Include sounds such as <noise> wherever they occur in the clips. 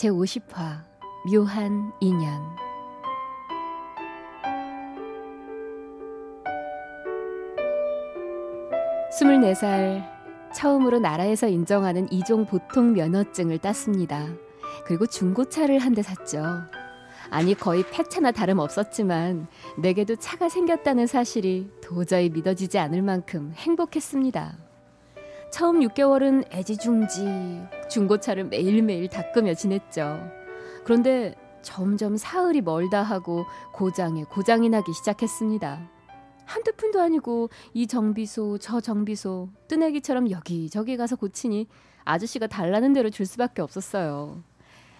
제50화 묘한 인연 24살 처음으로 나라에서 인정하는 이종 보통 면허증을 땄습니다. 그리고 중고차를 한 대 샀죠. 아니 거의 폐차나 다름 없었지만 내게도 차가 생겼다는 사실이 도저히 믿어지지 않을 만큼 행복했습니다. 처음 6개월은 애지중지 중고차를 매일매일 닦으며 지냈죠. 그런데 점점 사흘이 멀다 하고 고장에 고장이 나기 시작했습니다. 한두 푼도 아니고 이 정비소 저 정비소 뜨내기처럼 여기저기 가서 고치니 아저씨가 달라는 대로 줄 수밖에 없었어요.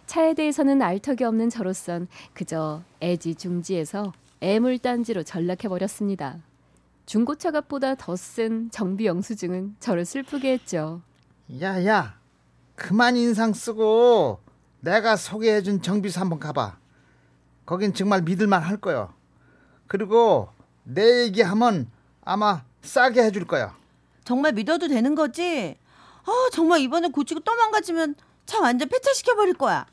차에 대해서는 알 턱이 없는 저로선 그저 애지중지에서 애물단지로 전락해버렸습니다. 중고차 값보다 더센 정비 영수증은 저를 슬프게 했죠. 야야 그만 인상 쓰고 내가 소개해준 정비소 한번 가봐 거긴 정말 믿을만 할 거야 그리고 내 얘기하면 아마 싸게 해줄 거야 정말 믿어도 되는 거지? 아 정말 이번에 고치고 또 망가지면 차 완전 폐차시켜 버릴 거야.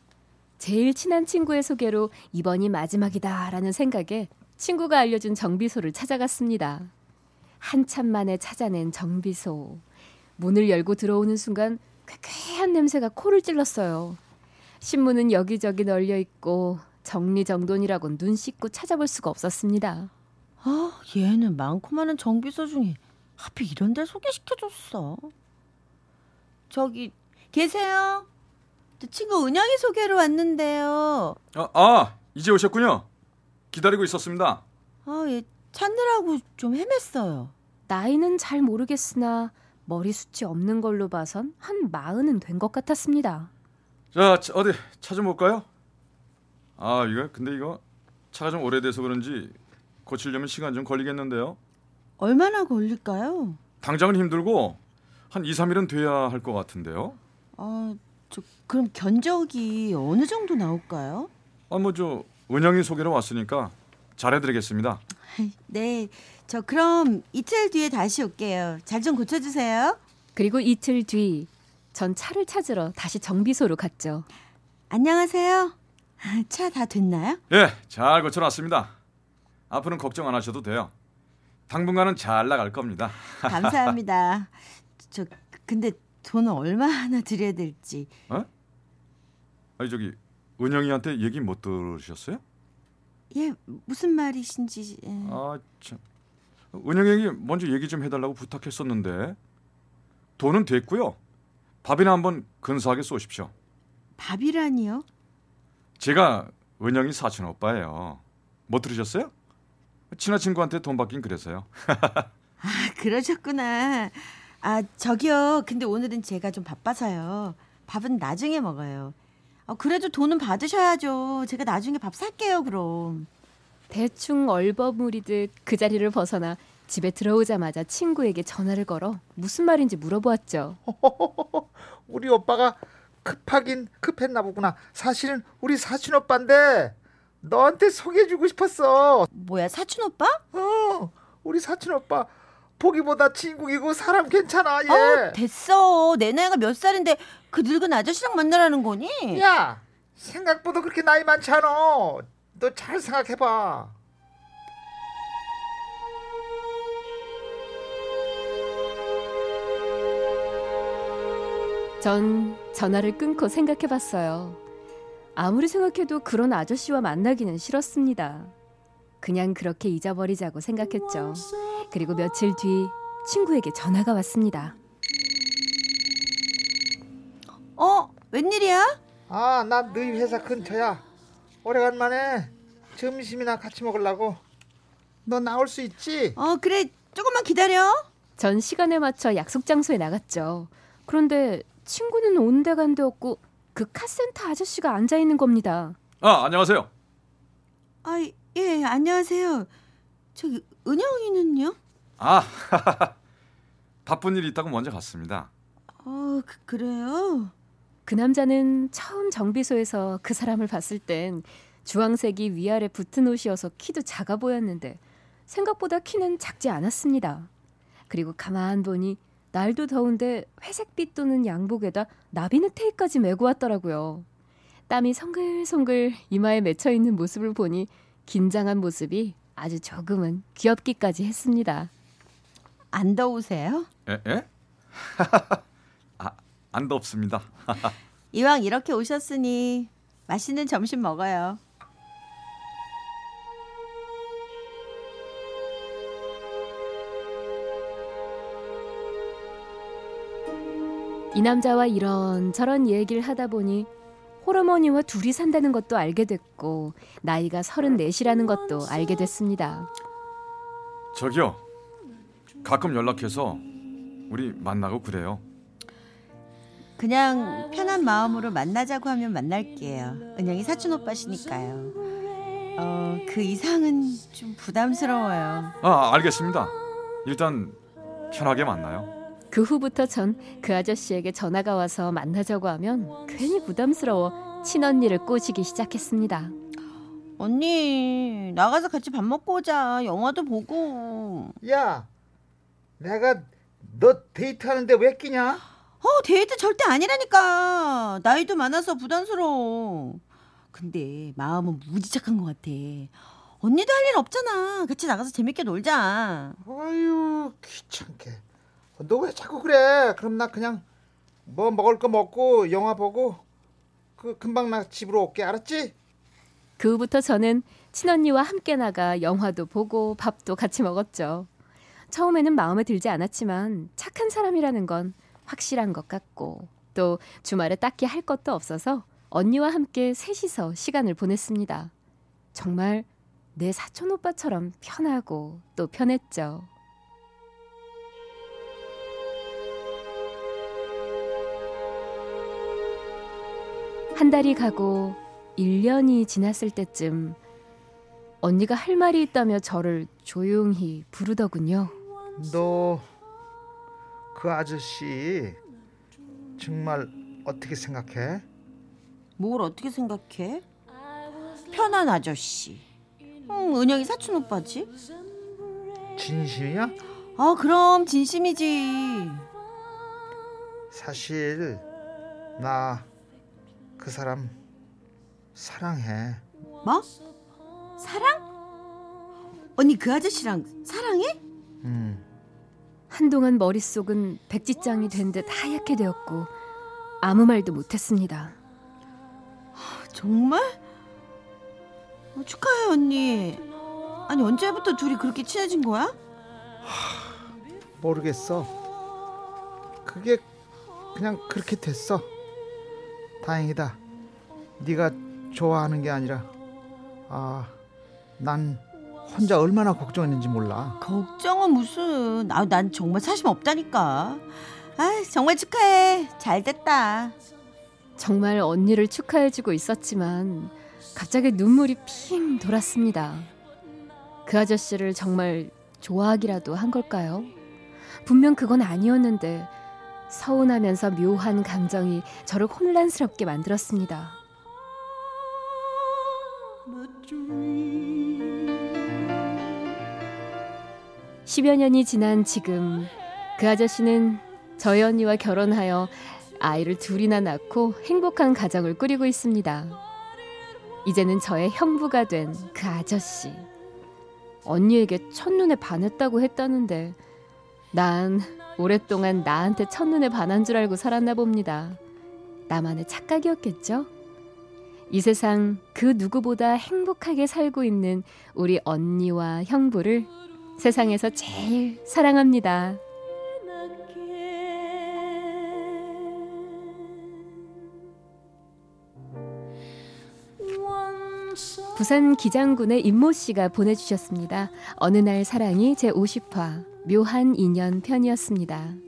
제일 친한 친구의 소개로 이번이 마지막이다라는 생각에 친구가 알려준 정비소를 찾아갔습니다. 한참 만에 찾아낸 정비소. 문을 열고 들어오는 순간 쾌쾌한 냄새가 코를 찔렀어요. 신문은 여기저기 널려 있고 정리정돈이라곤 눈 씻고 찾아볼 수가 없었습니다. 아 얘는 많고 많은 정비소 중에 하필 이런 데 소개시켜줬어. 저기 계세요? 저 친구 은영이 소개로 왔는데요. 아, 아 이제 오셨군요. 기다리고 있었습니다. 아, 얘 찾느라고 좀 헤맸어요. 나이는 잘 모르겠으나 머리숱이 없는 걸로 봐선 한 마흔은 된 것 같았습니다. 자 차- 어디 차 좀 볼까요? 아 이거 근데 이거 차가 좀 오래돼서 그런지 고치려면 시간 좀 걸리겠는데요. 얼마나 걸릴까요? 당장은 힘들고 한 2, 3일은 돼야 할 것 같은데요. 아, 저 그럼 견적이 어느 정도 나올까요? 아 뭐 저 은영이 소개로 왔으니까 잘해드리겠습니다. 네, 저 그럼 이틀 뒤에 다시 올게요. 잘 좀 고쳐주세요. 그리고 이틀 뒤 전 차를 찾으러 다시 정비소로 갔죠. 안녕하세요. 차 다 됐나요? 예, 잘 고쳐놨습니다. 앞으로는 걱정 안 하셔도 돼요. 당분간은 잘 나갈 겁니다. <laughs> 감사합니다. 저 근데 돈은 얼마나 드려야 될지. 어? 아니 저기 은영이한테 얘기 못 들으셨어요? 예, 무슨 말이신지. 예. 아 참. 은영에게 먼저 얘기 좀 해달라고 부탁했었는데 돈은 됐고요. 밥이나 한번 근사하게 쏘십시오. 밥이라니요? 제가 은영이 사촌 오빠예요. 못 들으셨어요? 친한 친구한테 돈 받긴 그래서요. <laughs> 아, 그러셨구나. 아, 저기요. 근데 오늘은 제가 좀 바빠서요. 밥은 나중에 먹어요. 아, 그래도 돈은 받으셔야죠. 제가 나중에 밥 살게요, 그럼. 대충 얼버무리듯 그 자리를 벗어나 집에 들어오자마자 친구에게 전화를 걸어 무슨 말인지 물어보았죠. <laughs> 우리 오빠가 급하긴 급했나 보구나 사실은 우리 사촌 오빠인데 너한테 소개해주고 싶었어 뭐야, 사촌 오빠? 어 우리 사촌 오빠 보기보다 친구이고 사람 괜찮아 얘 어, 됐어. 내 나이가 몇 살인데 그 늙은 아저씨랑 만나라는 거니? 야 생각보다 그렇게 나이 많지 않아 너 잘 생각해봐 전 전화를 끊고 생각해 봤어요. 아무리 생각해도 그런 아저씨와 만나기는 싫었습니다. 그냥 그렇게 잊어버리자고 생각했죠. 그리고 며칠 뒤 친구에게 전화가 왔습니다. 어, 웬일이야? 아 나 너희 회사 근처야 오래간만에 점심이나 같이 먹으려고 너 나올 수 있지? 어, 그래. 조금만 기다려. 전 시간에 맞춰 약속 장소에 나갔죠. 그런데 친구는 온데간데 없고 그 카센터 아저씨가 앉아 있는 겁니다. 아, 안녕하세요. 아, 예, 안녕하세요. 저기 은영이는요? 아, <laughs> 바쁜 일이 있다고 먼저 갔습니다. 어, 그, 그래요? 그 남자는 처음 정비소에서 그 사람을 봤을 땐 주황색이 위아래 붙은 옷이어서 키도 작아 보였는데 생각보다 키는 작지 않았습니다. 그리고 가만 보니 날도 더운데 회색빛 도는 양복에다 나비네테이까지 메고 왔더라고요. 땀이 송글송글 이마에 맺혀 있는 모습을 보니 긴장한 모습이 아주 조금은 귀엽기까지 했습니다. 안 더우세요? 에? 에? 아, 안 덥습니다. 이왕 이렇게 오셨으니 맛있는 점심 먹어요. 이 남자와 이런저런 얘기를 하다 보니 홀어머니와 둘이 산다는 것도 알게 됐고 나이가 34이라는 것도 알게 됐습니다. 저기요. 가끔 연락해서 우리 만나고 그래요. 그냥 편한 마음으로 만나자고 하면 만날게요. 은영이 사촌 오빠시니까요. 어, 그 이상은 좀 부담스러워요. 아, 알겠습니다. 일단 편하게 만나요. 그 후부터 전 그 아저씨에게 전화가 와서 만나자고 하면 괜히 부담스러워 친언니를 꼬시기 시작했습니다. 언니, 나가서 같이 밥 먹고 오자. 영화도 보고. 야, 내가 너 데이트하는데 왜 끼냐? 어, 데이트 절대 아니라니까. 나이도 많아서 부담스러워. 근데 마음은 무지 착한 것 같아. 언니도 할 일 없잖아. 같이 나가서 재밌게 놀자. 아유 귀찮게. 너 왜 자꾸 그래? 그럼 나 그냥 뭐 먹을 거 먹고 영화 보고 그 금방 나 집으로 올게 알았지? 그 후부터 저는 친언니와 함께 나가 영화도 보고 밥도 같이 먹었죠. 처음에는 마음에 들지 않았지만 착한 사람이라는 건 확실한 것 같고 또 주말에 딱히 할 것도 없어서 언니와 함께 셋이서 시간을 보냈습니다. 정말 내 사촌 오빠처럼 편하고 또 편했죠. 한 달이 가고 1년이 지났을 때쯤 언니가 할 말이 있다며 저를 조용히 부르더군요. 너 그 아저씨 정말 어떻게 생각해? 뭘 어떻게 생각해? 편한 아저씨. 응, 은영이 사촌 오빠지? 진심이야? 아, 그럼 진심이지. 사실 나 그 사람 사랑해. 뭐? 사랑? 언니 그 아저씨랑 사랑해? 음. 한동안 머릿속은 백지장이 된 듯 하얗게 되었고 아무 말도 못했습니다. 정말? 어, 축하해 언니. 아니 언제부터 둘이 그렇게 친해진 거야? 모르겠어. 그게 그냥 그렇게 됐어. 다행이다. 네가 좋아하는 게 아니라 아, 난 혼자 얼마나 걱정했는지 몰라. 걱정은 무슨? 아, 난 정말 사심 없다니까. 아, 정말 축하해. 잘 됐다. 정말 언니를 축하해주고 있었지만 갑자기 눈물이 핑 돌았습니다. 그 아저씨를 정말 좋아하기라도 한 걸까요? 분명 그건 아니었는데 서운하면서 묘한 감정이 저를 혼란스럽게 만들었습니다. 10여 년이 지난 지금 그 아저씨는 저희 언니와 결혼하여 아이를 둘이나 낳고 행복한 가정을 꾸리고 있습니다. 이제는 저의 형부가 된 그 아저씨. 언니에게 첫눈에 반했다고 했다는데 난 오랫동안 나한테 첫눈에 반한 줄 알고 살았나 봅니다. 나만의 착각이었겠죠? 이 세상 그 누구보다 행복하게 살고 있는 우리 언니와 형부를 세상에서 제일 사랑합니다. 부산 기장군의 임모 씨가 보내주셨습니다. 어느 날 사랑이 제 50화 묘한 인연 편이었습니다.